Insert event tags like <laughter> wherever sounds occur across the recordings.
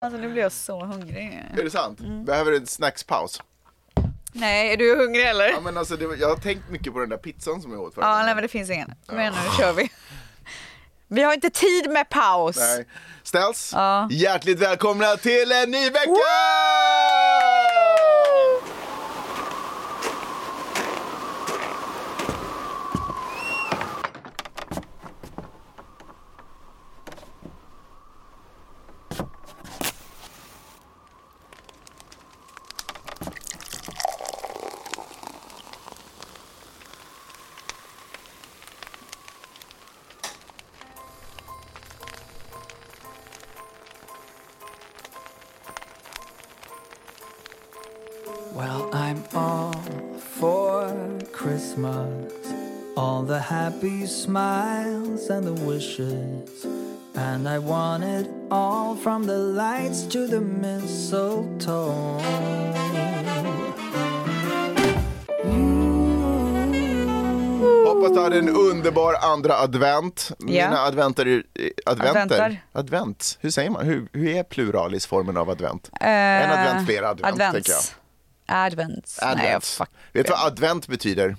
Alltså nu blir jag så hungrig. Är det sant? Mm. Behöver du en snackspaus? Nej, är du hungrig eller? Ja, men alltså, det, var- jag har tänkt mycket på den där pizzan som jag åt förra Ja, nej men det finns ingen. Kom igen nu, nu kör vi. Vi har inte tid med paus. Nej. Ställs, Ja. hjärtligt välkomna till en ny vecka! Smiles and the wishes. And I want it all from the lights to the mistletoe. Hoppas du hade en underbar andra advent. Mina adventer, är- eh, adventer. Adventar. Advent, hur säger man? Hur, hur är pluralisformen av advent? en advent, flera advent, Advents. tänker jag. Advents. Nej, jag Advent. fuck. Vet du vad advent betyder?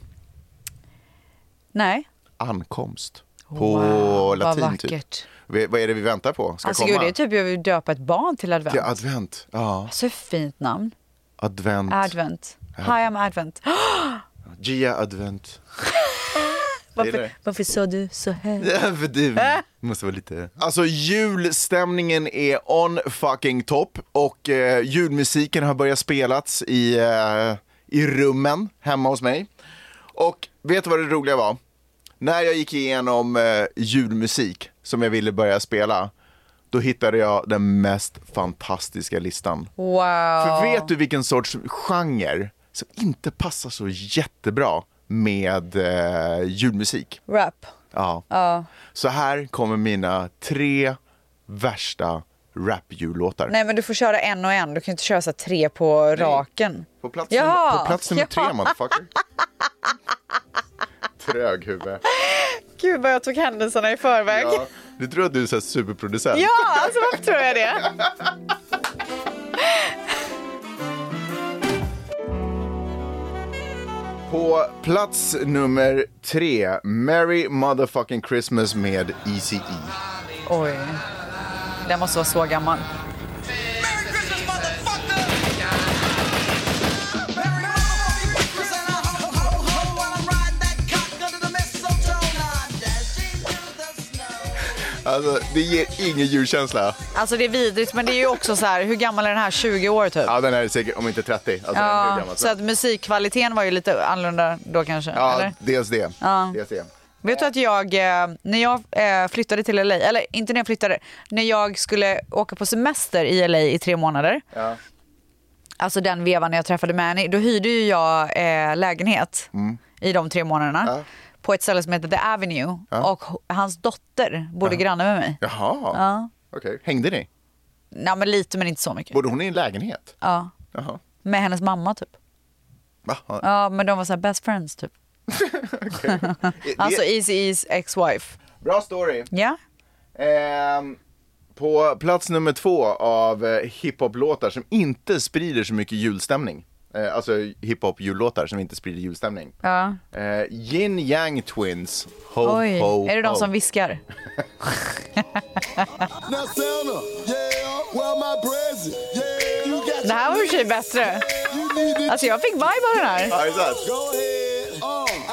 Nej. Ankomst. På Wow, latin vad typ. Vad är det vi väntar på? Ska Alltså komma? gud, det är typ jag vill döpa ett barn till advent. Till advent. Ja, Så fint namn. advent. Advent. Hi, I'm Advent. <gasps> Gia advent. <laughs> Varför, varför sa du så här? <laughs> Ja, för det måste vara lite... Alltså julstämningen är on fucking top och eh, julmusiken har börjat spelas i, eh, i rummen hemma hos mig. Och vet du vad det roliga var? När jag gick igenom eh, julmusik som jag ville börja spela, då hittade jag den mest fantastiska listan. Wow. För vet du vilken sorts genre som inte passar så jättebra med eh, julmusik? Rap. Ja. Ja. Så här kommer mina tre värsta rap-jullåtar. Nej men du får köra en och en, du kan inte köra så tre på raken. På plats, nummer, på plats nummer ja. tre, motherfucker. Trög huvud. Gud vad jag tog händelserna i förväg. Ja, du tror att du är så superproducent? Ja, alltså varför tror jag det? På plats nummer tre, Merry motherfucking Christmas med Eazy-E. Oj. Den måste vara så gammal. Alltså, det ger ingen julkänsla. Alltså det är vidrigt men det är ju också så här, hur gammal är den här? 20 år typ? Ja, den är säkert, om inte 30. Alltså, den är hur Ja, gammal som så att musikkvaliteten var ju lite annorlunda då kanske? Ja, eller? dels det. Ja. Dels det. Vet du att jag, eh, när jag eh, flyttade till LA, eller inte när jag flyttade, när jag skulle åka på semester i LA i tre månader, Ja. alltså den vevan när jag träffade Manny, då hyrde ju jag eh, lägenhet i de tre månaderna Mm. Ja. På ett ställe som heter The Avenue Ja. och hans dotter bodde granne med mig. Jaha, Ja. okej. Hängde ni? Nej, men lite men inte så mycket. Bodde hon i en lägenhet? Ja. Jaha. Med hennes mamma typ. Va? Ja. Ja, men de var så här best friends typ. <laughs> <laughs> Alltså Easy-E's ex-wife. Bra story. Ja. Ehm, på plats nummer två av eh, hiphop-låtar som inte sprider så mycket julstämning. Eh, alltså hiphop-jullåtar som inte sprider julstämning. ja. Eh, Yin Yang Twins, Ho Oj, Ho är det de som viskar? <laughs> Det här var i och för sig bättre. Alltså jag fick vibe av den här. Ja, exakt. Uh. Uh. Uh,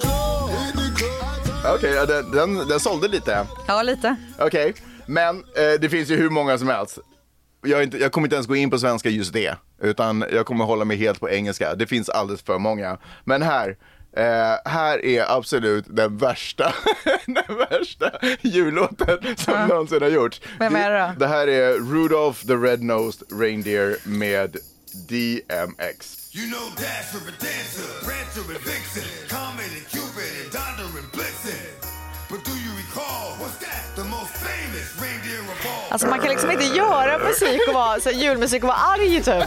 club. Okej, ja, den, den, den sålde lite. Ja, lite. Okej, men eh, det finns ju hur många som helst. Jag, inte, jag kommer inte ens gå in på svenska just det, utan jag kommer hålla mig helt på engelska. Det finns alldeles för många. Men här, eh, här är absolut den värsta, <laughs> den värsta jullåten som någonsin har gjorts. Vem är det då? Det här är Rudolph the Red-Nosed Reindeer med DMX. You know Dasher Dancer, Prancer and Vixen, Alltså man kan liksom inte göra musik och vara, så julmusik och vara arg typ.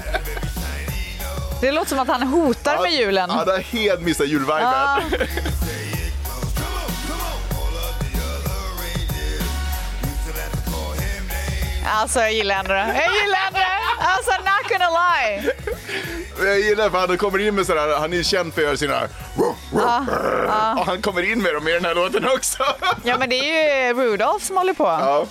Det låter som att han hotar ja, med julen. Han har helt missat julviben. Ja. Alltså jag gillar ändå. Jag gillar ändå. Alltså not gonna lie. Jag gillar för han kommer in med sådär, han är känd för att göra sina ja, ja. Och han kommer in med dem i den här låten också. Ja men det är ju Rudolf som håller på. Ja.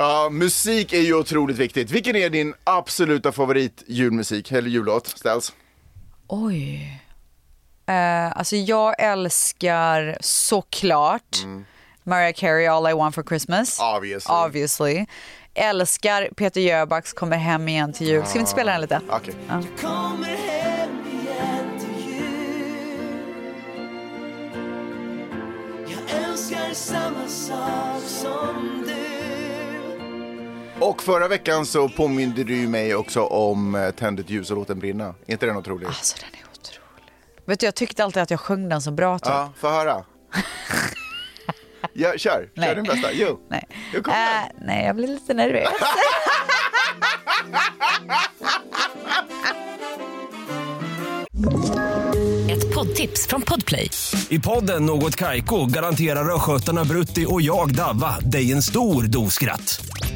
Ja, musik är ju otroligt viktigt. Vilken är din absoluta favorit julmusik eller jullåt, Ställs? Oj. Eh, alltså jag älskar såklart Mariah Carey All I Want For Christmas. Obviously. Obviously. Älskar Peter Jöbacks Kommer hem igen till jul. Ska vi inte spela den lite? Okej. Kommer hem igen till jul Jag önskar samma sak som du Och förra veckan så påminde du mig också om eh, Tänd ett ljus och låt den brinna. Är inte den otrolig? Alltså den är otrolig. Vet du, jag tyckte alltid att jag sjöng den så bra typ. Ja, få höra. Ja, kör, Nej. kör din bästa. Jo. Nej. Jo, kom igen. nej, jag blir lite nervös. <laughs> Ett poddtips från Podplay. I podden Något Kaiko garanterar östgötarna Brutti och jag, Davva, dig en stor dos skratt.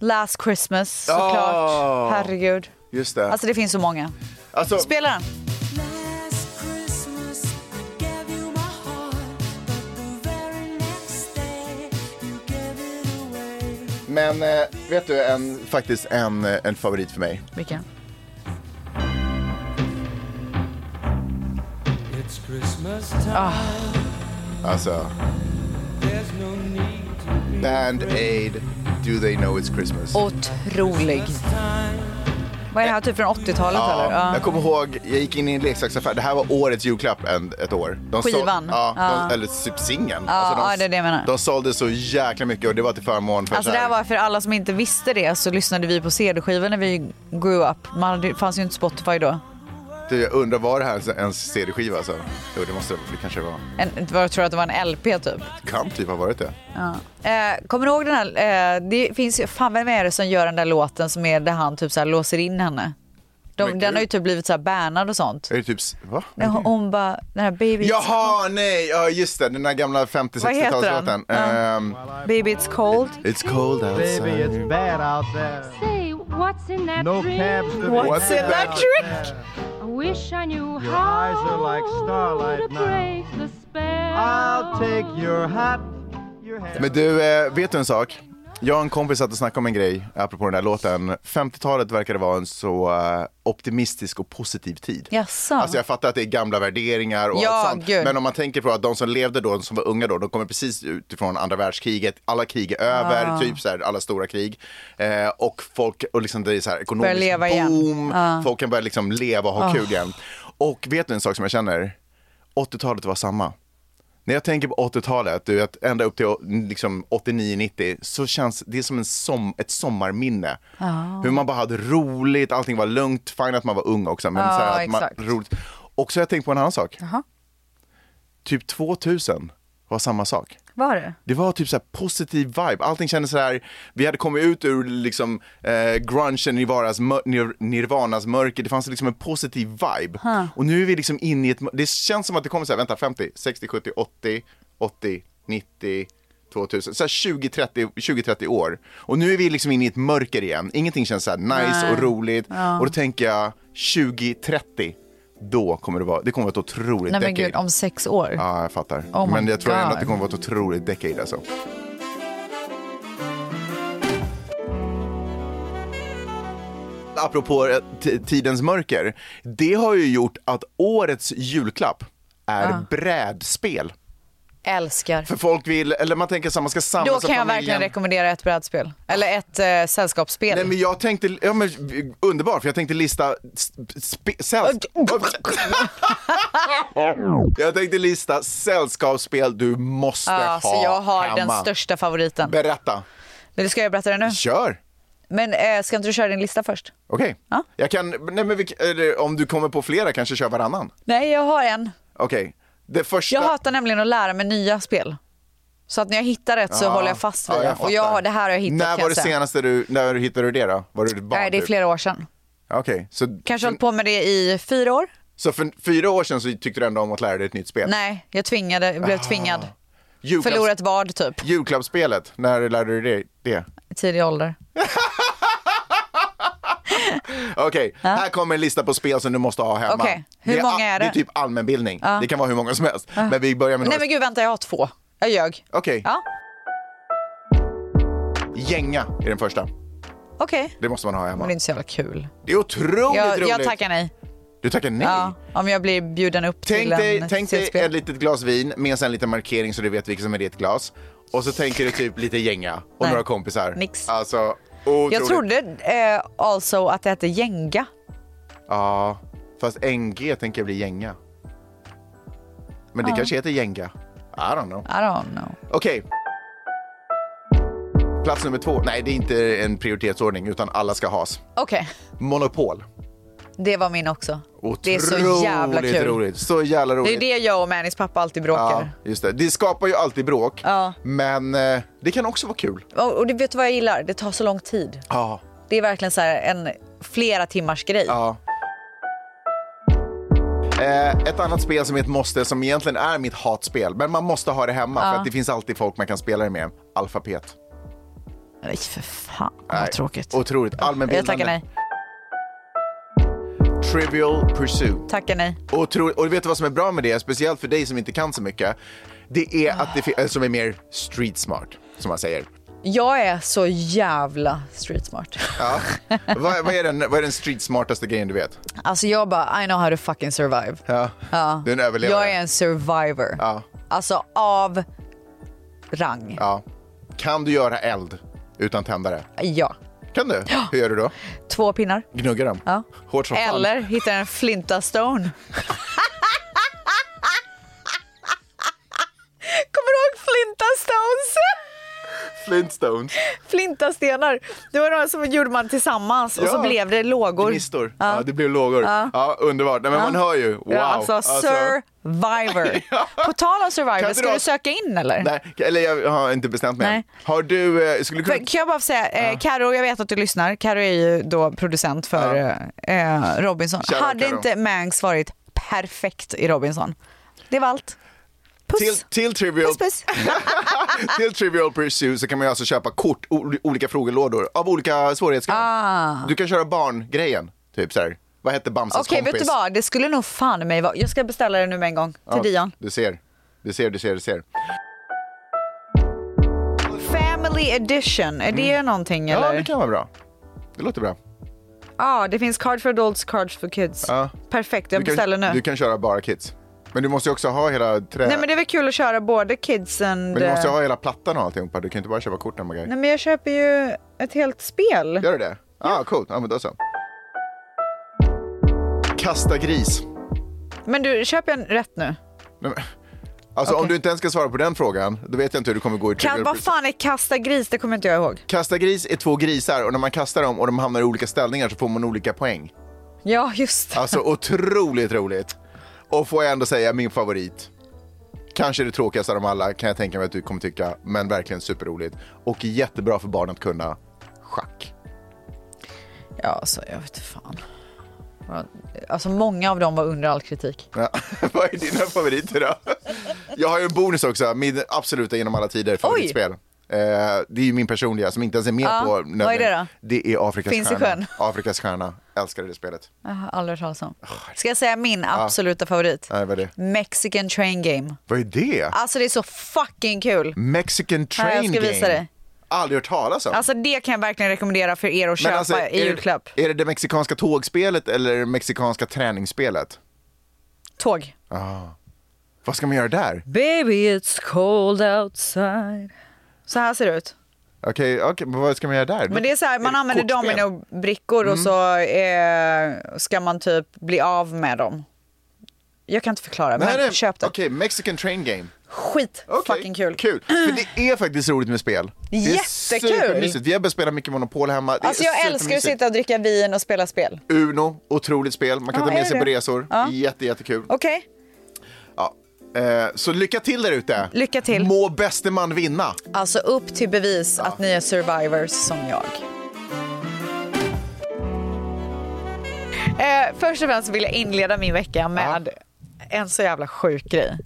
Last Christmas såklart. Ja. Herregud. Just det. Alltså det finns så många. Alltså, Spela den. men eh, vet du, en, faktiskt en, eh, en favorit för mig. Vilken? Alltså. Band Aid, Do They Know It's Christmas. Otrolig. Vad är det här, typ från 80-talet eller? Ja, Ja. jag kommer ihåg, jag gick in i en leksaksaffär, det här var årets julklapp en, ett år. De Skivan? ja, Ja. De, eller typ singeln. Ja, Alltså, de, ja, det är det jag menar. De sålde så jäkla mycket och det var till förmån för Alltså så det här- var för alla som inte visste det så lyssnade vi på CD-skivor när vi grew up. Man det fanns ju inte Spotify då. Du, jag undrar, var det här en CD-skiva alltså? Jo, det måste det kanske var. En, jag tror att det var en LP typ. Kan typ ha varit det. Eh, kommer du ihåg den här, eh, det finns ju, fan vem är det som gör den där låten som är där han typ så här låser in henne? De, den har ju typ blivit så här bannad och sånt. Är det typ, va? När hon, hon bara, den här baby, Jaha, nej, ja just det, den där gamla Vad heter 50-60-talslåten. den? Ja. Ehm, baby it's cold. it's cold outside. Baby, it's bad out there. Say, what's in that No drink? cabs to be What's in that drink? I wish I knew Your how eyes are like starlight to now. break the spell. I'll take your hat, your hat. Men du, eh, vet du en sak? Jag och en kompis satt och snackade om en grej, apropå den där låten. 50-talet verkade vara en så eh, optimistisk och positiv tid. Jaså? Alltså jag fattar att det är gamla värderingar och Ja, allt sånt. gud. Men om man tänker på att de som levde då, de som var unga då, de kommer precis utifrån andra världskriget. Alla krig är över, Ah. typ så här, alla stora krig. Eh, och folk, och liksom det är så här ekonomisk leva boom. Ah. Folk kan börja liksom leva och ha kul igen. Och vet du en sak som jag känner? 80-talet var samma. När jag tänker på 80-talet, du vet, ända upp till liksom 89-90, så känns det som en som, ett sommarminne. Hur man bara hade roligt, allting var lugnt, fine att man var ung också, men Ja, så här att man, roligt. Och så har jag tänkt på en annan sak. Jaha. Typ 2000 var samma sak. Var det? Det var typ så positiv vibe. Allting kändes så här, vi hade kommit ut ur liksom eh, grungen, Nirvanas, Nirvanas mörker. Det fanns liksom en positiv vibe. Och nu är vi liksom inne i ett, det känns som att det kommer så här, vänta 50, 60, 70, 80, 80, 90, 2000, så här 20, 30, 20, 30 år. Och nu är vi liksom inne i ett mörker igen. Ingenting känns så här nice Nej. och roligt. Och då tänker jag 2030, då kommer det vara, det kommer vara ett otroligt Nej men decade. gud, om sex år. Ja, jag fattar. Oh men jag tror ändå God. att det kommer vara ett otroligt decade alltså. Apropå eh, tidens mörker, det har ju gjort att årets julklapp är brädspel. Älskar. För folk vill, eller man tänker så här, man ska samlas Då kan jag verkligen rekommendera ett brädspel. Eller ett eh, sällskapsspel. Nej men jag tänkte, ja men underbart, för jag tänkte lista sp- säll- <laughs> Jag tänkte lista sällskapsspel du måste ja, ha så jag har hemma. den största favoriten. Berätta. Men ska jag berätta det nu? Kör! Men eh, ska inte du köra din lista först? Okej. Ja. Jag kan, nej men vi, om du kommer på flera kanske kör varannan. Nej, jag har en. Okej. Det första... Jag hatar nämligen att lära mig nya spel. Så att när jag hittar rätt så Ja. håller jag fast vid Ja, det. jag och jag har, det här har jag hittat När var det senaste du, när hittade du det då? Var du barn? Nej, det är typ? flera år sedan. Okej, så, Kanske hållit på med det i fyra år? så för fyra år sedan så tyckte du ändå om att lära dig ett nytt spel? Nej, jag tvingade, jag blev tvingad. Julklapps- Förlora ett bad typ, Julklappsspelet, när lärde du dig det? tidig ålder. <laughs> <laughs> Okej, här kommer en lista på spel som du måste ha hemma. Okej, hur det många är Det det? är typ allmänbildning. Det kan vara hur många som helst. Men vi börjar med några. Nej men gud, vänta, jag har två. Jag ljög. Okej, Ja, gänga är den första. okej. Det måste man ha Men hemma. det är inte så jävla kul. Det är otroligt Jag, roligt. jag tackar nej. Du tackar nej? Ja, om jag blir bjuden upp Tänk till dig, en tänk dig ett litet glas vin med en liten markering så du vet vilket som är ditt glas. Och så tänker du typ lite gänga och Nej. några kompisar. Nix. Alltså, otroligt. Jag trodde eh, also att det hette gänga. Ja, fast NG tänker jag bli gänga. Men det kanske heter gänga. I don't know. I don't know. Okej. Plats nummer två. Nej, det är inte en prioritetsordning utan alla ska has. Okej, Monopol. Det var min också. Otroligt Det är så jävla kul. roligt. Så jävla Det är roligt. det jag och Mannys pappa alltid Ja, bråkar. just det. Det skapar ju alltid bråk. Ja. Men eh, det kan också vara kul. Och, och det vet du vad jag gillar? Det tar så lång tid. Ja. Det är verkligen så en flera timmars grej. Ja. Eh, ett annat spel som är ett måste, som egentligen är mitt hatspel, men man måste ha det hemma för att det finns alltid folk man kan spela det med. Alfapet. Nej för fan Nej, vad tråkigt. Otroligt. Jag Allmänbildande. tackar nej. Trivial Pursuit. Tackar nej. Otroligt. Och du vet vad som är bra med det, speciellt för dig som inte kan så mycket? Det är att det som är mer street smart, som man säger. Jag är så jävla street smart. Ja. vad, vad, är den, vad är den street smartaste grejen du vet? Alltså jag bara, I know how to fucking survive. Ja. Ja. Du är en överlevare. Jag är en survivor. Ja. Alltså av rang. ja. Kan du göra eld utan tändare? Ja. Kan du? Hur gör du då? Två pinnar. Gnuggar dem? Ja. Hårt som fan. Eller hittar en flinta stone. <laughs> Kommer du ihåg flinta stones? Flintstones. Flintastenar. Det var några som gjorde man tillsammans och så Ja. blev det lågor. Gnistor. Ja. det blev lågor. Ja. underbart. Nej, men man hör ju. Wow. Ja, alltså, survivor. <laughs> På tal om survivor, ska du söka in eller? Nej, eller jag har inte bestämt mig. Nej. Har du, eh, skulle du kunna... Kan jag bara säga, eh, Karo, jag vet att du lyssnar. Karo är ju då producent för eh, eh, Robinson. Shoutout, Hade Karo. inte Mangs varit perfekt i Robinson? Det var allt. Puss. Till, till, trivial, Puss, puss. <laughs> till Trivial Pursuit så kan man ju alltså köpa kort, olika frågelådor av olika svårighetsgrad. Ah. Du kan köra barngrejen, typ så här. Vad hette Bamses Okej, kompis? vet du vad? Det skulle nog fan mig vara. Jag ska beställa det nu med en gång till Ja, Dion. Du ser, du ser, du ser, du ser. Family edition, är det någonting Mm. Ja, eller? det kan vara bra. Det låter bra. Ja, det finns card for adults, cards for kids. Ja. Perfekt, jag Du kan, beställer nu. Du kan köra bara kids. Men du måste ju också ha hela trä... Nej men det är väl kul att köra både kids and... Men du måste eh, ha hela plattan och alltihopa. Du kan inte bara köpa korten grejer. Nej men jag köper ju ett helt spel. Gör du det? Ja, ah, coolt. Ja, men då så. Kasta gris. Men du, köper jag rätt nu? Men- Alltså om Okej. du inte ens ska svara på den frågan, då vet jag inte hur du kommer gå i Kan, Trivial vad fan är kasta gris? Det kommer inte jag ihåg. Kasta gris är två grisar och när man kastar dem och de hamnar i olika ställningar så får man olika poäng. Ja, just det. Alltså otroligt roligt. Och får jag ändå säga min favorit. Kanske det tråkigaste av dem alla kan jag tänka mig att du kommer tycka, men verkligen superroligt. Och jättebra för barn att kunna schack. Ja, alltså jag vet inte fan. Alltså många av dem var under all kritik. Ja. <laughs> Vad är dina favoriter då? Jag har ju en bonus också, min absoluta genom alla tider favoritspel. Eh, det är ju min personliga som inte ens är med Ja, på vad är det då? Det är Afrikas Finns stjärna. sjön. <laughs> Afrikas stjärna. Älskade det spelet. Jag har aldrig hört talas om. Ska jag säga min absoluta favorit? Nej, vad är det? Mexican Train Game. Vad är det? Alltså det är så fucking kul. Mexican Train jag ska Game. visa dig. Aldrig hört talas om. Alltså det kan jag verkligen rekommendera för er att köpa alltså, i är julklapp. Är det det mexikanska tågspelet eller det mexikanska träningsspelet? Tåg. Vad ska man göra där? Baby it's cold outside. Så här ser det ut. Okej, okej, men vad ska man göra där? Men det är så här, man det använder kortspel? Mm. dominobrickor och så eh, ska man typ bli av med dem. Jag kan inte förklara, men Nej, nej. köp det. Okej, Mexican Train Game. Skit Okej, fucking kul. Kul, för det är faktiskt roligt med spel. Jättekul. Vi har börjat spela mycket Monopol hemma. Det Alltså jag älskar att sitta och dricka vin och spela spel. Uno, otroligt spel. Man kan Ja, ta med sig det på resor. Ja. Jätte, jättekul. Okej, Ja. Eh, så lycka till där ute. Lycka till. Må bäste man vinna. alltså upp till bevis att ni är survivors som jag. Eh, först och främst vill jag inleda min vecka med en så jävla sjuk grej.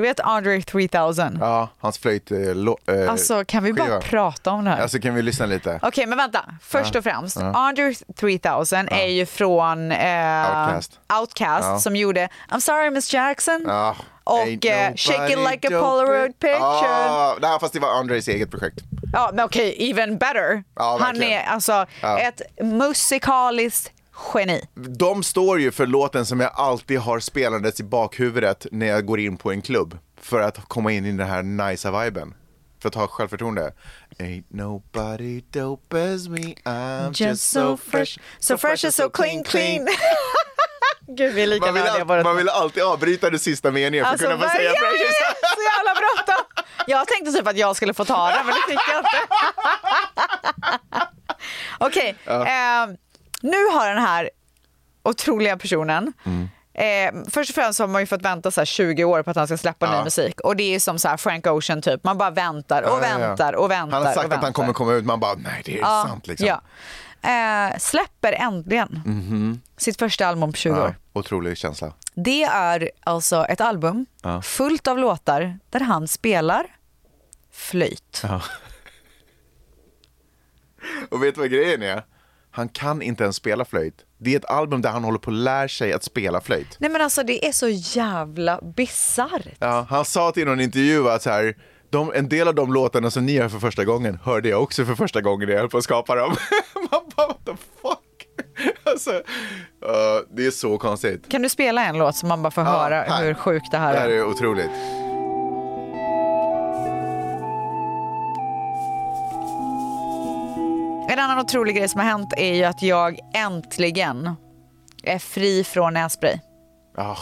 Du vet Andre 3000? Ja, hans flöjt... Eh, lo, eh, Alltså kan vi bara skiva. prata om det här? Alltså kan vi lyssna lite? Okej, men vänta. Först Ja. och främst, Ja. Andre 3000 är ju från eh. Outkast Ja. som gjorde I'm sorry Miss Jackson Ja, och eh, Shake it like a Polaroid picture. Ja, nej, fast det var Andres eget projekt. Ja, men okej, even better. Ja, Han är alltså Ja. ett musikaliskt geni. De står ju för låten som jag alltid har spelandes i bakhuvudet när jag går in på en klubb. För att komma in i den här nicea viben. För att ha självförtroende. Ain't nobody dope as me, I'm just, so fresh. so fresh and so clean, clean. <laughs> Gud, vi är lika Man vill, all, man vill alltid avbryta den sista meningen för att Alltså, kunna få säga jag fresh. <laughs> så jävla bråttom. Jag tänkte typ att jag skulle få ta den, men det fick jag inte. <laughs> Okej, eh, nu har den här otroliga personen Eh, först och främst har man ju fått vänta så här 20 år på att han ska släppa ny Ja. musik. Och det är som så här Frank Ocean typ. Man bara väntar och Ja, ja, väntar och väntar. Han har sagt att han kommer komma ut, man bara nej det är Ja, sant liksom. Ja. Eh, släpper äntligen Mhm. sitt första album på 20 Ja, år. otrolig känsla. Det är alltså ett album fullt av låtar där han spelar flöjt. <laughs> Och vet du vad grejen är? Han kan inte ens spela flöjt. Det är ett album där han håller på att lära sig att spela flöjt. Nej men alltså det är så jävla bisarrt. Ja, han sa till någon intervju att så här, de, en del av de låtarna som ni hör för första gången hörde jag också för första gången när jag höll på att skapa dem. <laughs> Man bara, what the fuck? Alltså, ja, det är så konstigt. Kan du spela en låt så man bara får Ja, höra här. hur sjukt det här Det här är? är otroligt. En annan otrolig grej som har hänt är ju att jag äntligen är fri från nässpray. Ah,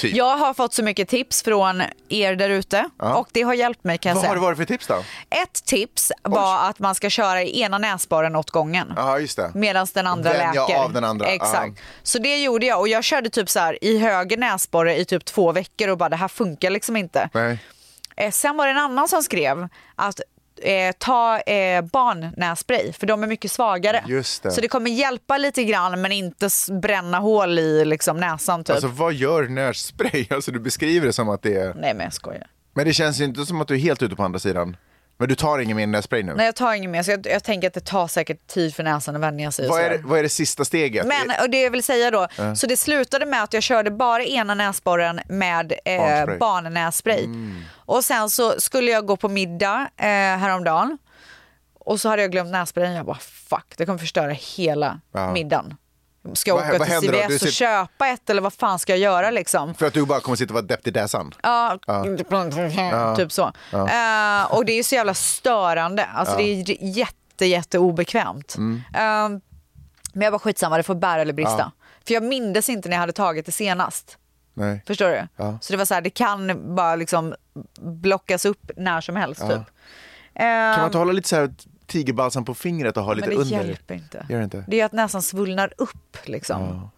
typ. Jag har fått så mycket tips från er där ute Ja. och det har hjälpt mig kan jag Vad har säga. det varit för tips då? Ett tips var att man ska köra i ena näsborren åt gången. Ja, just det. Medan den andra Vänja läker. av den andra. Exakt. Ja. Så det gjorde jag och jag körde typ så här i höger näsborre i typ två veckor och bara det här funkar liksom inte. Nej. Eh, sen var det en annan som skrev att eh, ta eh, barnnässpray för de är mycket svagare. Just det. Så det kommer hjälpa lite grann men inte bränna hål i liksom, näsan typ. Alltså vad gör närspray? <laughs> Alltså du beskriver det som att det är... Nej men jag skojar. Men det känns ju inte som att du är helt ute på andra sidan. Men du tar ingen mer närspray nu? Nej jag tar inget mer så jag, jag tänker att det tar säkert tid för näsan att vänja sig. Vad är, det, vad är det sista steget? Men och det jag vill säga då, Ja. så det slutade med att jag körde bara ena näsborren med eh, barnnässpray. Mm. Och sen så skulle jag gå på middag eh, häromdagen och så hade jag glömt nässprayen. Jag bara fuck, det kommer förstöra hela Ja. middagen. Ska jag åka vad till? CVS och sitter- köpa ett eller vad fan ska jag göra liksom? För att du bara kommer sitta och vara depp i näsan? Ja, Ja. typ så. Ja. Eh, och det är så jävla störande. Alltså det är jätte, jätte obekvämt. Mm. Eh, men jag var skitsamma, det får bära eller brista. För jag mindes inte när jag hade tagit det senast. Nej. Förstår du? Så det var så här, det kan bara liksom blockas upp när som helst typ. Kan man inte hålla lite så här tigerbalsam på fingret och ha lite men det under? hjälper inte. Gör det inte? Det är att näsan svullnar upp liksom.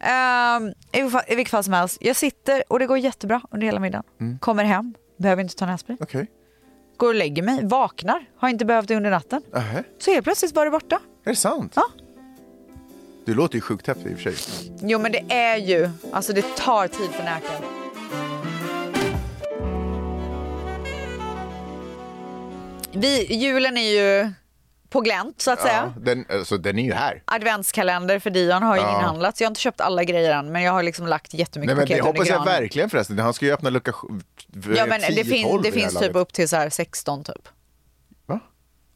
Ehm, i, vilket fall, I vilket fall som helst, jag sitter och det går jättebra under hela middagen. Mm. Kommer hem, behöver inte ta nässpray. Okej. Går och lägger mig, vaknar, har inte behövt det under natten. Nähä. Så helt plötsligt var det borta. Är det sant? Ja. Du låter ju sjukt häftig i och för sig. Jo men det är ju, alltså det tar tid för näken. Vi, julen är ju på glänt så att säga. Ja, den, alltså, den är ju här. Adventskalender för Dion har ju Ja. inhandlats. Jag har inte köpt alla grejer än men jag har liksom lagt Nej, jättemycket men det paket under hoppas jag granen. verkligen förresten. Han ska ju öppna lucka Ja men det, 10, fin, 12 det i här finns typ upp till så här 16 typ. Va?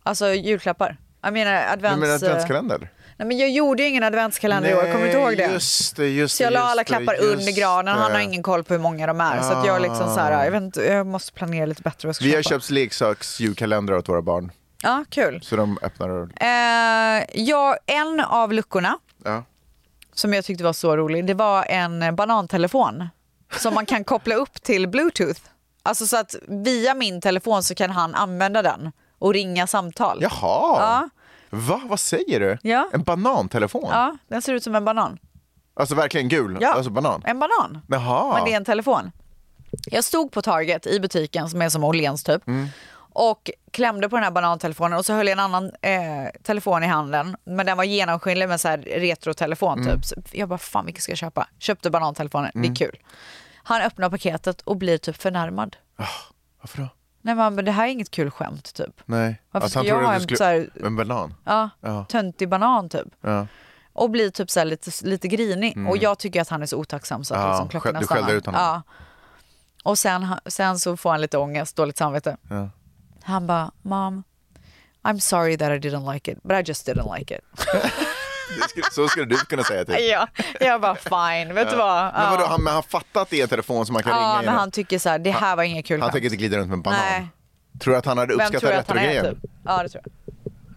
Alltså julklappar. Jag menar advents... Nej, men adventskalender? Nej men jag gjorde ju ingen adventskalender i år, kommer du inte ihåg det? just det, just Så jag det, la alla det, klappar just under granen, han det. har ingen koll på hur många de är. Så att jag liksom så här, jag, vet inte, jag måste planera lite bättre vad jag ska Vi har köpa. köpt leksaksjulkalendrar åt våra barn. Ja, kul. Så de öppnar. Eh, ja, en av luckorna Ja. som jag tyckte var så rolig, det var en banantelefon som man kan koppla upp till bluetooth. Alltså så att via min telefon så kan han använda den och ringa samtal. Jaha. Ja. Va? Vad säger du? Ja. En banantelefon? Ja, den ser ut som en banan. Alltså verkligen gul? Ja. Alltså banan? En banan. Jaha. Men det är en telefon. Jag stod på Target i butiken som är som Åhléns typ. Mm. Och klämde på den här banantelefonen och så höll jag en annan eh, telefon i handen. Men den var genomskinlig med så här retrotelefon Mm. typ. Så jag bara, fan vilken ska jag köpa? Köpte banantelefonen, det Mm. är kul. Han öppnar paketet och blir typ förnärmad. Varför då? Nej men det här är inget kul skämt typ. Nej. Varför Alltså, ska jag ha en du så här- En banan? Ja, Ja. töntig banan typ. Ja. Och blir typ så lite, lite grinig. Och jag tycker att han är så otacksam så att Mm. Ja, liksom klockorna skäll- du skällde stannar. ut honom. Ja. Och sen, sen så får han lite ångest, dåligt samvete. Ja. Han bara, mom, I'm sorry that I didn't like it, but I just didn't like it. <laughs> Skulle, så skulle du kunna säga till. ja, jag bara fine, vet du vad? Men vadå, Ja. han, men han fattar att det är en telefon som man kan ringa Ja, men han tycker så här, det här var inget kul Han tänker inte glida runt med en banan? Nej. Tror du att han hade uppskattat retrogrejen? typ? Ja, det tror jag.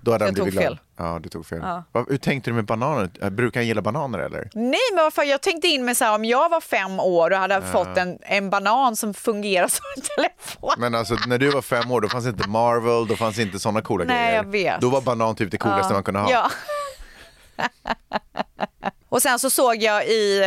Då hade han Jag tog glad. fel. Ja, du tog fel. Ja. Hur tänkte du med bananer? Eh, Brukar han gilla bananer eller? Nej men vad fan, jag tänkte in mig så här, om jag var fem år och hade fått en, en banan som fungerar <laughs> som en telefon. Men alltså när du var fem år då fanns inte Marvel, då fanns inte sådana coola Nej, grejer. jag vet. Då var banan typ det coolaste Ja. man kunde ha. Ja. <laughs> och sen så såg jag i,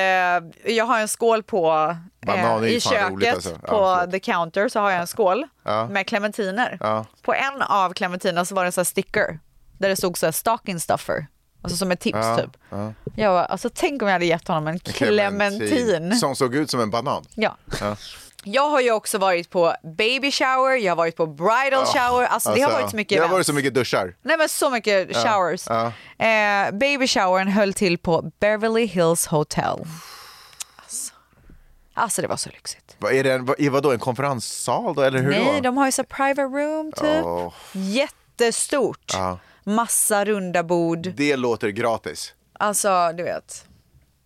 eh, jag har en skål på Banan ju i köket alltså. Ja, på förlåt. the counter så har jag en skål Ja. med clementiner. Ja. På en av clementinerna så var det en sån här sticker där det stod så här stocking stuffer. Alltså som ett tips Ja, typ. ja. Jag bara, alltså tänk om jag hade gett honom en clementin. Som såg ut som en banan. Ja. Ja. Jag har ju också varit på baby shower, jag har varit på bridal shower. Alltså, det har varit så mycket Det har varit så mycket duschar. Nej men så mycket showers. ja. Eh, baby showern höll till på Beverly Hills Hotel. Alltså, alltså det var så lyxigt. Vad är det, en- är vadå, en konferenssal då eller hur Nej, då? de har ju så private room typ. Åh. Jättestort. Ja. Massa runda bord. Det låter gratis. Alltså du vet.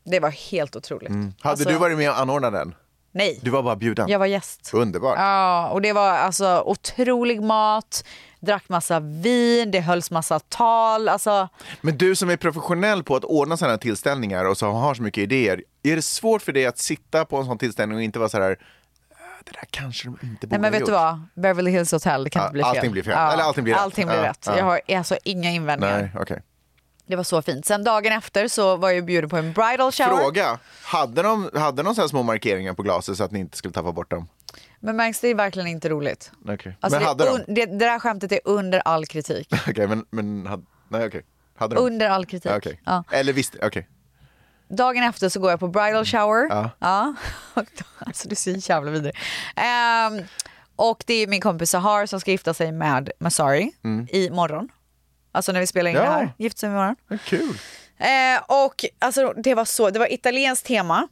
Det var helt otroligt. Mm. Hade Alltså, du varit med och anordnat den? Nej, Du var bara bjuden? jag var gäst. Underbart. Ja, och det var alltså otrolig mat, drack massa vin, det hölls massa tal. Alltså, Men du som är professionell på att ordna sådana här tillställningar och som har så mycket idéer, är det svårt för dig att sitta på en sån tillställning och inte vara så här, "Äh, det där kanske de inte borde nej men vet du gjort." vad? Beverly Hills Hotel, det kan Ja, inte bli fel. allting blir fel. Eller allting blir rätt. Allting blir Ja, rätt. ja. Jag har alltså inga invändningar. Nej, okej. Det var så fint. Sen dagen efter så var jag bjuden på en bridal shower. Fråga, hade de, hade de så här små markeringar på glaset så att ni inte skulle tappa bort dem? Men märks det är verkligen inte roligt. Okej. Alltså men hade det, de? det, det där skämtet är under all kritik. <laughs> Okej, men, men hade, nej okej. Hade de? Under all kritik. Okej. Ja. Eller visst, okej. Dagen efter så går jag på bridal shower. Ja. Ja. <laughs> Alltså du är så jävla vidrig. Ehm, och det är min kompis Sahar som ska gifta sig med Masari i morgon. Alltså när vi spelar in Mm. Ja. det här. Gifta sig imorgon. Kul. Eh, och alltså det var så, det var italienskt tema.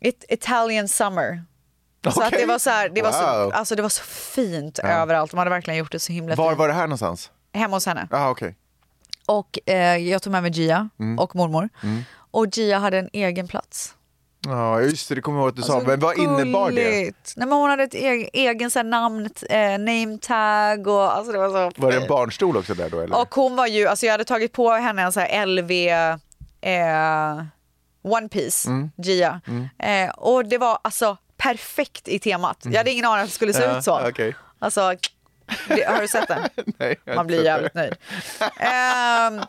It, Italian summer. Så att Mm. Det var så här, det var så, alltså det var så fint överallt. De hade verkligen gjort det så himla Var fint. var det här någonstans? Hemma hos henne. Ja, okej. Och eh, jag tog med mig Gia Mm. och mormor. Och Gia hade en egen plats. Ja, just det, det kommer jag ihåg att du sa. Alltså, Men vad innebar det? Nej, men hon hade ett egen, egen så här, namn, eh, name tag och alltså det var så Var det en barnstol också där då? Eller? Och hon var ju, alltså jag hade tagit på henne en så här LV eh, One Piece, Mm. Gia. Eh, och det var alltså perfekt i temat. Jag hade ingen aning att det skulle se Mm. Ja, ut så. okej. Alltså, det, har du sett den? <laughs> Nej, Man blir jävligt det. nöjd. Ehm,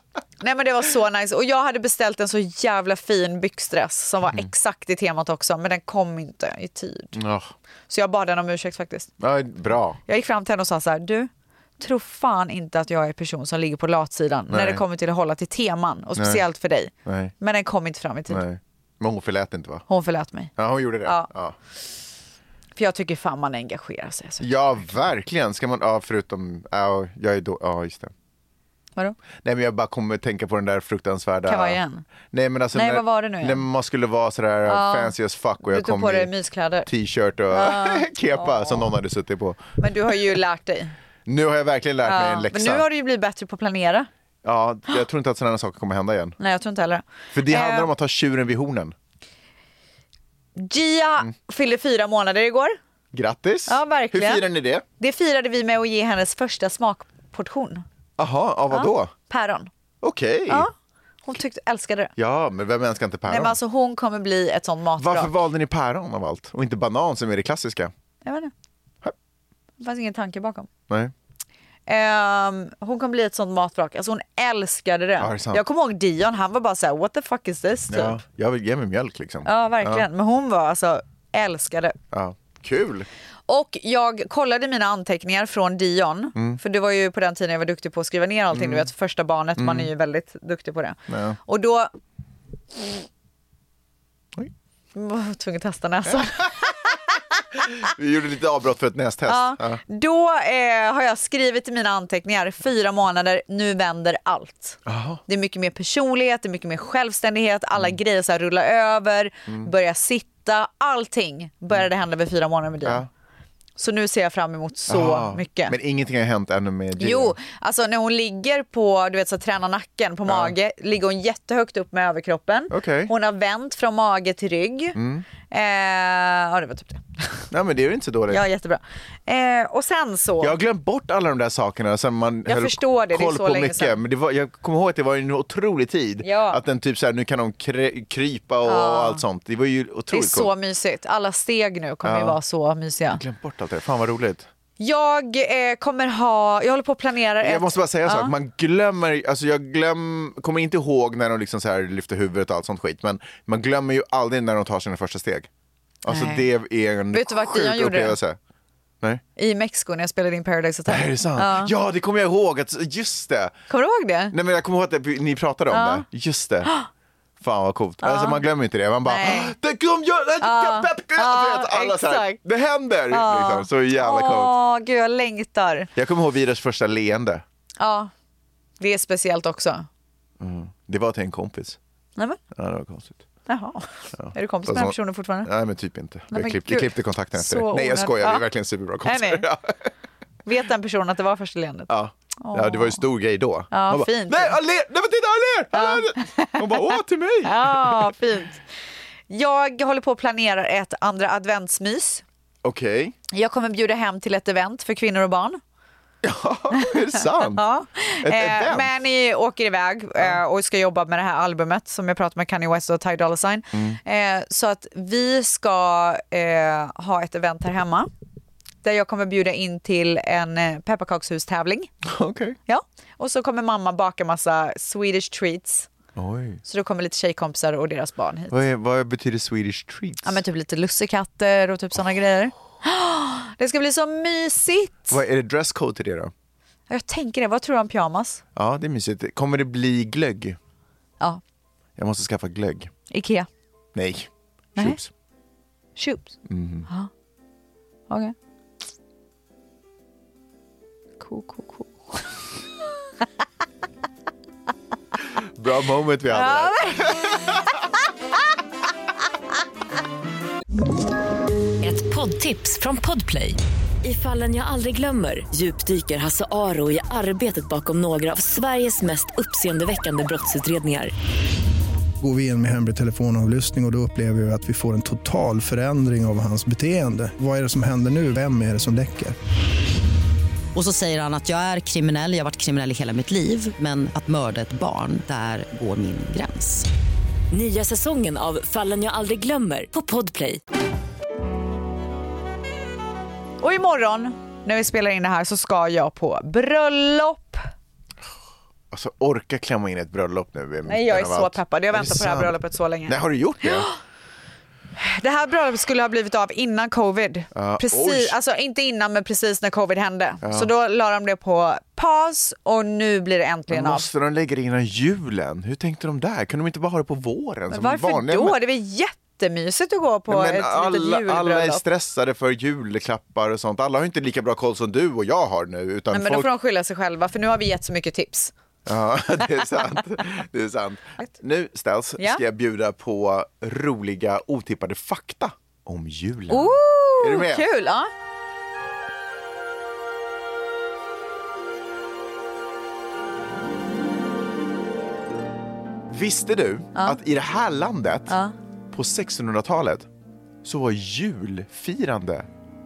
nej men det var så nice. Och jag hade beställt en så jävla fin byxdress som var Mm. exakt i temat också. Men den kom inte i tid. Ja. Så jag bad henne om ursäkt faktiskt. Ja, bra. Jag gick fram till henne och sa så här, du, tro fan inte att jag är person som ligger på latsidan när Nej. det kommer till att hålla till teman och Nej. speciellt för dig. Nej. Men den kom inte fram i tid. Nej. Men hon förlät inte va? Hon förlät mig. Ja, hon gjorde det? Ja. Ja, För jag tycker fan man engagerar sig. Så. ja verkligen. Ska man, ja, förutom, ja, jag är då, ja just det. Vadå? Nej men jag bara kommer tänka på den där fruktansvärda... Kavajen? Nej men alltså Nej, när, vad var det nu igen? När man skulle vara sådär Ja. fancy as fuck och jag kom i t-shirt och <laughs> kepa som någon hade suttit på. Men du har ju lärt dig. Nu har jag verkligen lärt mig Ja, en men läxa. nu har du ju blivit bättre på att planera. Ja, jag tror inte att sådana saker kommer hända igen. <gasps> Nej, jag tror inte heller. För det handlar Eh, om att ta tjuren vid hornen. Gia Mm. fyllde fyra månader igår. Grattis! Ja, verkligen. Hur firar ni det? Det firade vi med att ge hennes första smakportion. Jaha, av vad då? Päron. Okej. Ja. Hon tyckte, älskade det. Ja, men vem älskar inte päron? Nej, men alltså, hon kommer bli ett sånt matbra. Varför valde ni päron av allt och inte banan som är det klassiska? Jag vet inte. Det fanns ingen tanke bakom. Nej. Ehm, hon kommer bli ett sånt matvrak. Alltså hon älskade det. Ja, det jag kommer ihåg Dion, han var bara så här: what the fuck is this? Typ. Ja. Ja, Jag vill ge mig mjölk liksom. verkligen. Men hon var alltså, älskade. Ja. Kul. Och jag kollade mina anteckningar från Dion. Mm. För det var ju på den tiden jag var duktig på att skriva ner allting. Du vet första barnet, man är ju väldigt duktig på det. Ja. Och då... Oj. Jag <laughs> var tvungen att testa näsan. <laughs> <laughs> Vi gjorde lite avbrott för ett nästest. Ja. Ja. Då eh, har jag skrivit i mina anteckningar, fyra månader, nu vänder allt. Jaha. Det är mycket mer personlighet, det är mycket mer självständighet, alla Mm. grejer så här rullar över, börjar sitta, allting började hända vid fyra månader med Dion. Ja. Så nu ser jag fram emot så Jaha. mycket. Men ingenting har hänt ännu med Gio? Jo, alltså när hon ligger på, du vet så tränar nacken på mage, ligger hon jättehögt upp med överkroppen. Mm. Hon har vänt från mage till rygg. Eh, ja, det var typ det. Nej men det är ju inte så dåligt. Ja, jättebra. Eh, och sen så... Jag har glömt bort alla de där sakerna sen man Jag höll förstår det, det är koll så på länge mycket. sedan. Men det var, jag kommer ihåg att det var en otrolig tid. Ja. Att den typ såhär, nu kan de krypa och Ja. allt sånt. Det var ju det är otroligt så coolt. mysigt. Alla steg nu kommer Ja. ju vara så mysiga. Jag har glömt bort allt det. Fan vad roligt. Jag eh, kommer ha, jag håller på att planera ett... Jag måste bara säga en Ja. sak, man glömmer, alltså jag glöm, kommer inte ihåg när de liksom så här lyfter huvudet och allt sånt skit, men man glömmer ju aldrig när de tar sina första steg. Alltså Nej. det är en Vet du vart sjuk Dion gjorde upplevelse. Nej. I Mexiko när jag spelade in Paradise Hotel. Är det sant? Ja. Ja. det kommer jag ihåg, att, just det. Kommer du ihåg det? Nej men jag kommer ihåg att ni pratade om Ja. det, just det. <gasps> Fan vad coolt. Alltså man glömmer inte det, man bara Nej. det kom jag, Ja. ja. vet, alla så här, det händer! Liksom. Så jävla coolt. Åh, gud jag längtar. Jag kommer ihåg Vidars första leende. Ja, det är speciellt också. Det var till en kompis. Nej, men, Ja, det var konstigt. jaha. Är du kompis med den här personen fortfarande? Nej men typ inte. Nej, klippte, gud. jag klippte kontakten efter det. Nej jag skojar, vi är Ja. verkligen superbra kompisar. Ja. Vet den personen att det var första leendet? Ja. ja, det var ju stor grej då. Ja, bara, fint. Nej, han ler! Nej han ler! Hon bara, åh till mig! Ja, fint. Jag håller på att planera ett andra adventsmys. Okej, Jag kommer bjuda hem till ett event för kvinnor och barn. är det sant? Ja. Ett Eh, event? men ni åker iväg eh, och ska jobba med det här albumet som jag pratade med Kanye West och Ty Dolla Sign. Mm. Eh, så att vi ska eh, ha ett event här hemma där jag kommer bjuda in till en eh, pepparkakshus-tävling. Okej. Ja. Och så kommer mamma baka massa Swedish treats. Oj. Så då kommer lite tjejkompisar och deras barn hit. Vad, är, vad betyder Swedish treats? Ja men typ lite lussekatter och typ sådana grejer. <gasps> Det ska bli så mysigt! Vad, är det dresscode till det då? Jag tänker det, vad tror du om pyjamas? Ja, det är mysigt. Kommer det bli glögg? Ja, Jag måste skaffa glögg. Ikea. Nej. Chups. Chups? Mhm. Ja. Okej. Cool, cool. Bra moment vi hade Ja, där. Ett poddtips från Podplay. I fallen jag aldrig glömmer djupdyker Hasse Aro i arbetet bakom några av Sveriges mest uppseendeväckande brottsutredningar. Går vi in med hemlig telefonavlyssning och, och då upplever vi att vi får en total förändring av hans beteende. Vad är det som händer nu? Vem är det som läcker? Och så säger han att jag är kriminell, jag har varit kriminell i hela mitt liv men att mörda ett barn, där går min gräns. Nya säsongen av Fallen jag aldrig glömmer på Podplay. Och imorgon när vi spelar in det här så ska jag på bröllop. Alltså orka klämma in ett bröllop nu. Nej, jag är så allt. peppad. Jag Är väntar på det här bröllopet så länge. Nej, har du gjort det? <gasps> <gasps> Det här bröllopet skulle ha blivit av innan covid. Oj. precis, alltså inte innan men precis när covid hände. Ja. Så då la de det på paus och nu blir det äntligen Men av. måste de lägga det innan julen? Hur tänkte de där? Kunde de inte bara ha det på våren? Men varför vanliga då? Det är väl jättemysigt att gå på Nej, ett men litet alla, julbröllop. alla är stressade för julklappar och sånt. Alla har inte lika bra koll som du och jag har nu. Utan Nej, men då folk... får de skylla sig själva för nu har vi gett så mycket tips. Ja, <laughs> det är sant. Det är sant. Nu, Ja. ska jag bjuda på roliga otippade fakta om julen. Ooh, Är du med? Kul! Ja. Visste du att i det här landet Ja. på 1600-talet så var julfirande,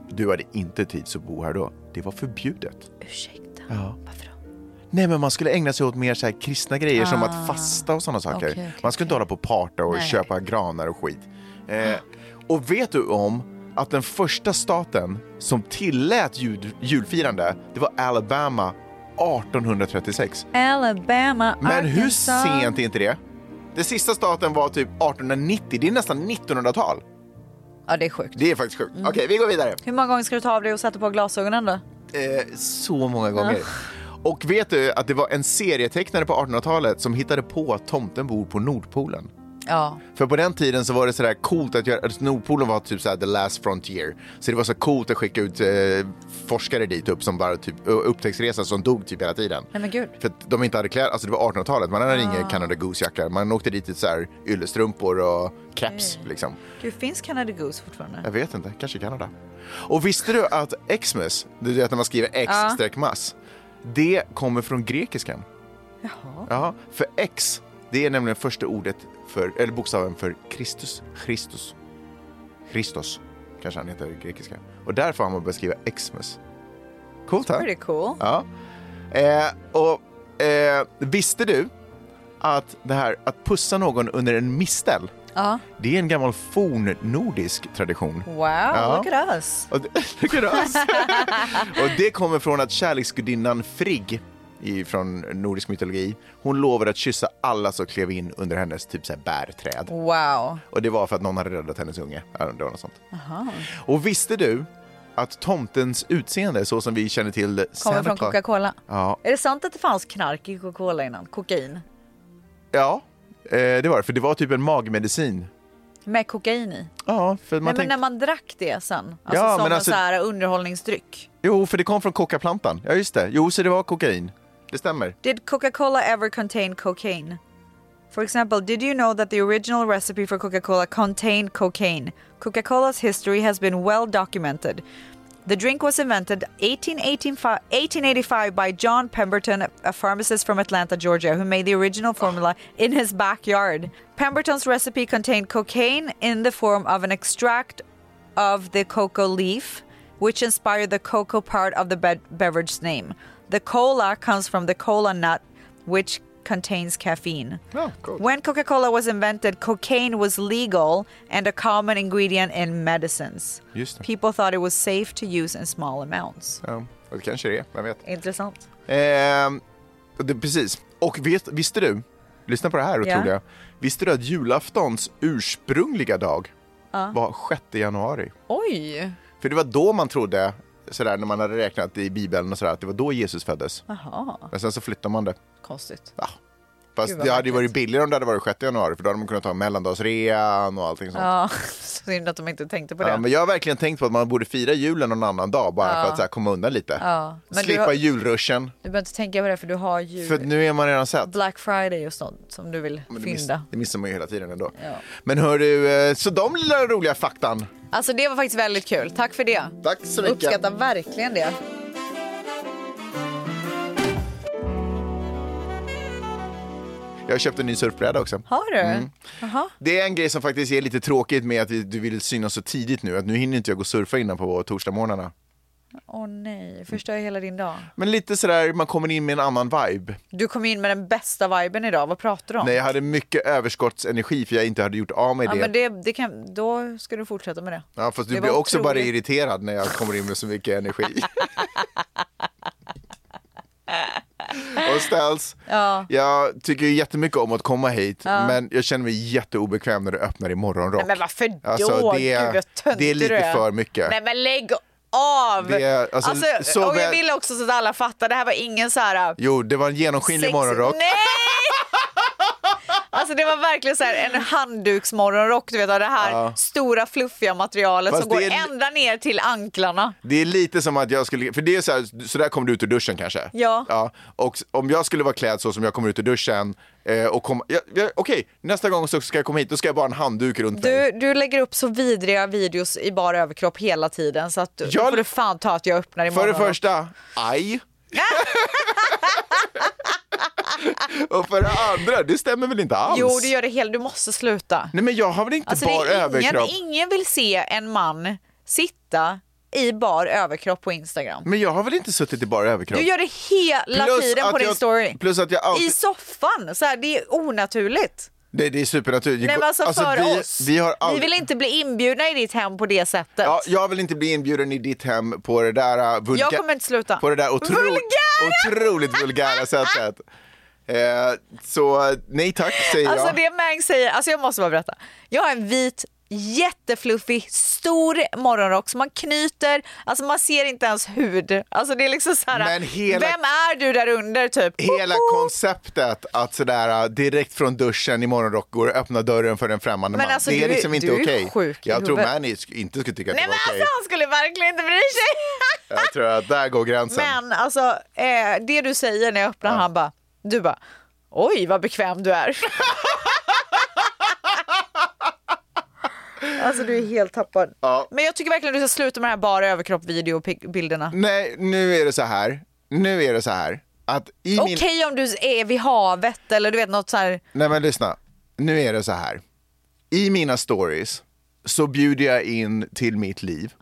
du hade inte tid att bo här då, det var förbjudet. Ursäkta, Ja. Nej men man skulle ägna sig åt mer så här kristna grejer som att fasta och sådana saker. Ah. Okej, okej, man skulle inte hålla på och parta och Nej. köpa granar och skit. Eh, och vet du om att den första staten som tillät jul, julfirande, det var Alabama 1836. Alabama, Men hur Arkansas. sent är inte det? Den sista staten var typ 1890, det är nästan 1900-tal. Ja, det är sjukt. Det är faktiskt sjukt. Mm. Okej, vi går vidare. Hur många gånger ska du ta av dig och sätta på glasögonen då? Eh, så många gånger. Och vet du att det var en serietecknare på 1800-talet som hittade på att tomten bor på Nordpolen? Ja. För på den tiden så var det sådär coolt att göra, alltså Nordpolen var typ såhär the last frontier. Så det var så coolt att skicka ut eh, forskare dit upp som bara typ upptäcktsresor som dog typ hela tiden. Nej men gud. För att de inte hade kläder, alltså det var 1800-talet, man hade inga Canada Goose-jackor. Man åkte dit i så här yllestrumpor och keps liksom. Gud, finns Canada Goose fortfarande? Jag vet inte, kanske i Kanada. Och visste du att Xmas, du vet när man skriver X Ja. Det kommer från grekiskan. Jaha. Ja, för X, det är nämligen första ordet för, eller bokstaven för Kristus. Christus. Christos, kanske han heter i grekiska. Och därför har man börjat skriva Xmas. Coolt, ha? Pretty cool. Ja. Eh, och eh, visste du att det här att pussa någon under en mistel, Ja. det är en gammal fornnordisk tradition. Wow, Ja. look at us. Och det, look at us. och det kommer från att kärleksgudinnan Frigg i, från nordisk mytologi, hon lovade att kyssa alla som klev in under hennes typ så här bärträd. Wow. Och det var för att någon hade räddat hennes unge. Det var något sånt. Aha. Och visste du att tomtens utseende, så som vi känner till Kommer Santa från Coca-Cola. Ja, Är det sant att det fanns knark i Coca-Cola innan? Kokain? ja det var det. För det var typ en magmedicin. Med kokain i? Ja, för man Nej, men tänkte... när man drack det sen? Alltså Ja, som men en alltså- så här underhållningsdryck? Jo, för det kom från kokaplantan. Ja, just det. Jo, så det var kokain. Det stämmer. Did Coca-Cola ever contain cocaine? For example, did you know that the original recipe for Coca-Cola contained cocaine? Coca-Cola's history has been well documented. The drink was invented 1885, 1885 by John Pemberton, a pharmacist from Atlanta, Georgia, who made the original formula in his backyard. Pemberton's recipe contained cocaine in the form of an extract of the cocoa leaf, which inspired the cocoa part of the be- beverage name. The cola comes from the cola nut, which contains caffeine. Oh, cool. When Coca Cola was invented, cocaine was legal and a common ingredient in medicines. Just det. People thought it was safe to use in small amounts. Ja, och det kanske det är. Vem vet. Intressant. Och det, precis. Och vet, visste du, lyssna på det här otroliga. Ja. Visste du att julaftons ursprungliga dag Ja. var 6 januari? Oj! För det var då man trodde, sådär, när man hade räknat i Bibeln och sådär, att det var då Jesus föddes. Jaha, Men sen så flyttade man det. konstigt. Fast Gud, det hade ju varit billigare om det hade varit 6 januari, för då hade man kunnat ta mellandagsrean och allting sånt. Ja, <laughs> synd att de inte tänkte på det. Ja, men jag har verkligen tänkt på att man borde fira julen någon annan dag bara Ja. för att så här, komma undan lite. Ja, men Slippa har- julruschen. Du behöver inte tänka på det för du har ju För nu är man redan sett. Black Friday och sånt som du vill Men det, miss, fynda. det missar man ju hela tiden ändå. Ja. Men hör du, eh, så de lilla roliga faktan. Alltså det var faktiskt väldigt kul. Tack för det. Tack så mycket. Uppskattar verkligen det. Jag har köpt en ny surfbräda också. Har du? Mm. Det är en grej som faktiskt är lite tråkigt med att vi- du vill synas så tidigt nu. Att nu hinner inte jag gå och surfa innan på torsdagsmorgnarna. Åh nej, förstör jag hela din dag. Men lite sådär, man kommer in med en annan vibe. Du kom in med den bästa viben idag. Vad pratar du om? Nej, jag hade mycket överskottsenergi för jag inte hade gjort av med ja, det. men det, det kan, då ska du fortsätta med det. Ja, fast det du blir också bara otroligt. irriterad när jag kommer in med så mycket energi. <laughs> <laughs> <laughs> och ställs, Ja. jag tycker ju jättemycket om att komma hit, Ja. men jag känner mig jätteobekväm när du öppnar i morgonrock. Nej, men varför då? Alltså, det, Gud vad töntig det är lite är. för mycket. Nej men lägg av! Det är- alltså, så och jag vill också så att alla fattar, det här var ingen så här... Jo, det var en genomskinlig sex- morgonrock. Nej! <laughs> Alltså det var verkligen så här en handduksmorgonrock, du vet av det här Ja. stora fluffiga materialet Fast som går är- ända ner till anklarna. Det är lite som att jag skulle, för det är så här, så där kommer du ut ur duschen kanske. Ja. ja. Och om jag skulle vara klädd så som jag kommer ut ur duschen eh, och komma, ja, ja, okej, nästa gång så ska jag komma hit, då ska jag bara ha en handduk runt mig. Du, du lägger upp så vidriga videos i bara överkropp hela tiden så att du, Jag- då får du fan ta att jag öppnar För imorgon. det första, aj. <laughs> <laughs> och för det andra, det stämmer väl inte alls? Jo, du gör det hela, du måste sluta. Nej men jag har väl inte Alltså, är ingen, överkropp? ingen vill se en man sitta i bar överkropp på Instagram. Men jag har väl inte suttit i bara överkropp? Du gör det hela Plus tiden på din jag- story. Plus att jag alltid... I soffan, så här, det är onaturligt. Det, det är supernaturligt. Nej men alltså, för vi, oss. Vi, har vi aldrig, vill inte bli inbjudna i ditt hem på det sättet. ja, jag vill inte bli inbjuden i ditt hem på det där uh, vulga, jag kommer inte sluta. på det där otro, Vulgära! otroligt vulgära sättet. <laughs> Eh, så nej tack säger Alltså jag. det Mang säger, alltså jag måste bara berätta. Jag har en vit jättefluffig, stor morgonrock som man knyter, alltså man ser inte ens hud. Alltså det är liksom så här, Men hela- vem är du där under typ? Hela konceptet att sådär uh, direkt från duschen i morgonrock går och öppna dörren för en främmande Men man. alltså, det är du liksom inte okej. i Jag tror. Manny inte skulle tycka att Nej det men var okej. alltså han skulle verkligen inte bry sig. <laughs> Jag tror att där går gränsen. Men alltså eh, det du säger när jag öppnar han bara, du bara, oj vad bekväm du är. <laughs> Alltså du är helt tappad. Ja. Men jag tycker verkligen du ska sluta med de här bara överkropp videobilderna. Nej, nu är det så här. Nu är det så här. Att i Okej min... om du är vid havet eller du vet något så här. Nej men lyssna. Nu är det så här. I mina stories så bjuder jag in till mitt liv.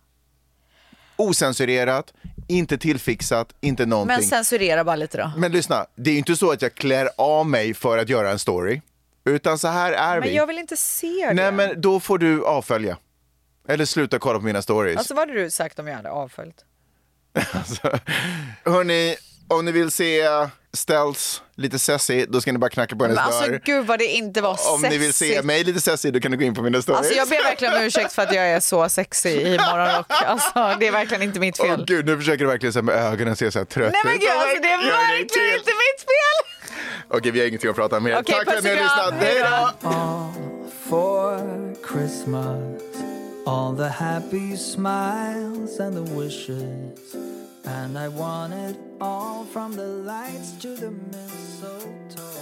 Osensurerat, inte tillfixat, inte någonting. Men censurera bara lite då. Men lyssna, det är ju inte så att jag klär av mig för att göra en story. Utan så här är Men vi. jag vill inte se det. Nej men då får du avfölja. Eller sluta kolla på mina stories. Alltså vad hade du sagt om jag hade avföljt? <laughs> Hörni, om ni vill se Ställs lite sessy, då ska ni bara knacka på hennes Men alltså dörr. gud vad det inte var Om ni vill se mig lite sessy, då kan du gå in på mina stories. Alltså jag ber verkligen om ursäkt för att jag är så sexy i morgonrock. Alltså det är verkligen inte mitt Åh fel. gud, nu försöker du verkligen så med ögonen se så här trött Nej men ut. gud alltså det är verkligen helt- inte mitt fel. Okej, vi har ingenting att prata om mer. Okej, Tack för att ni har lyssnat. Hej då! all for Christmas. All the happy smiles and the wishes. And I want it all from the lights to the mistletoe.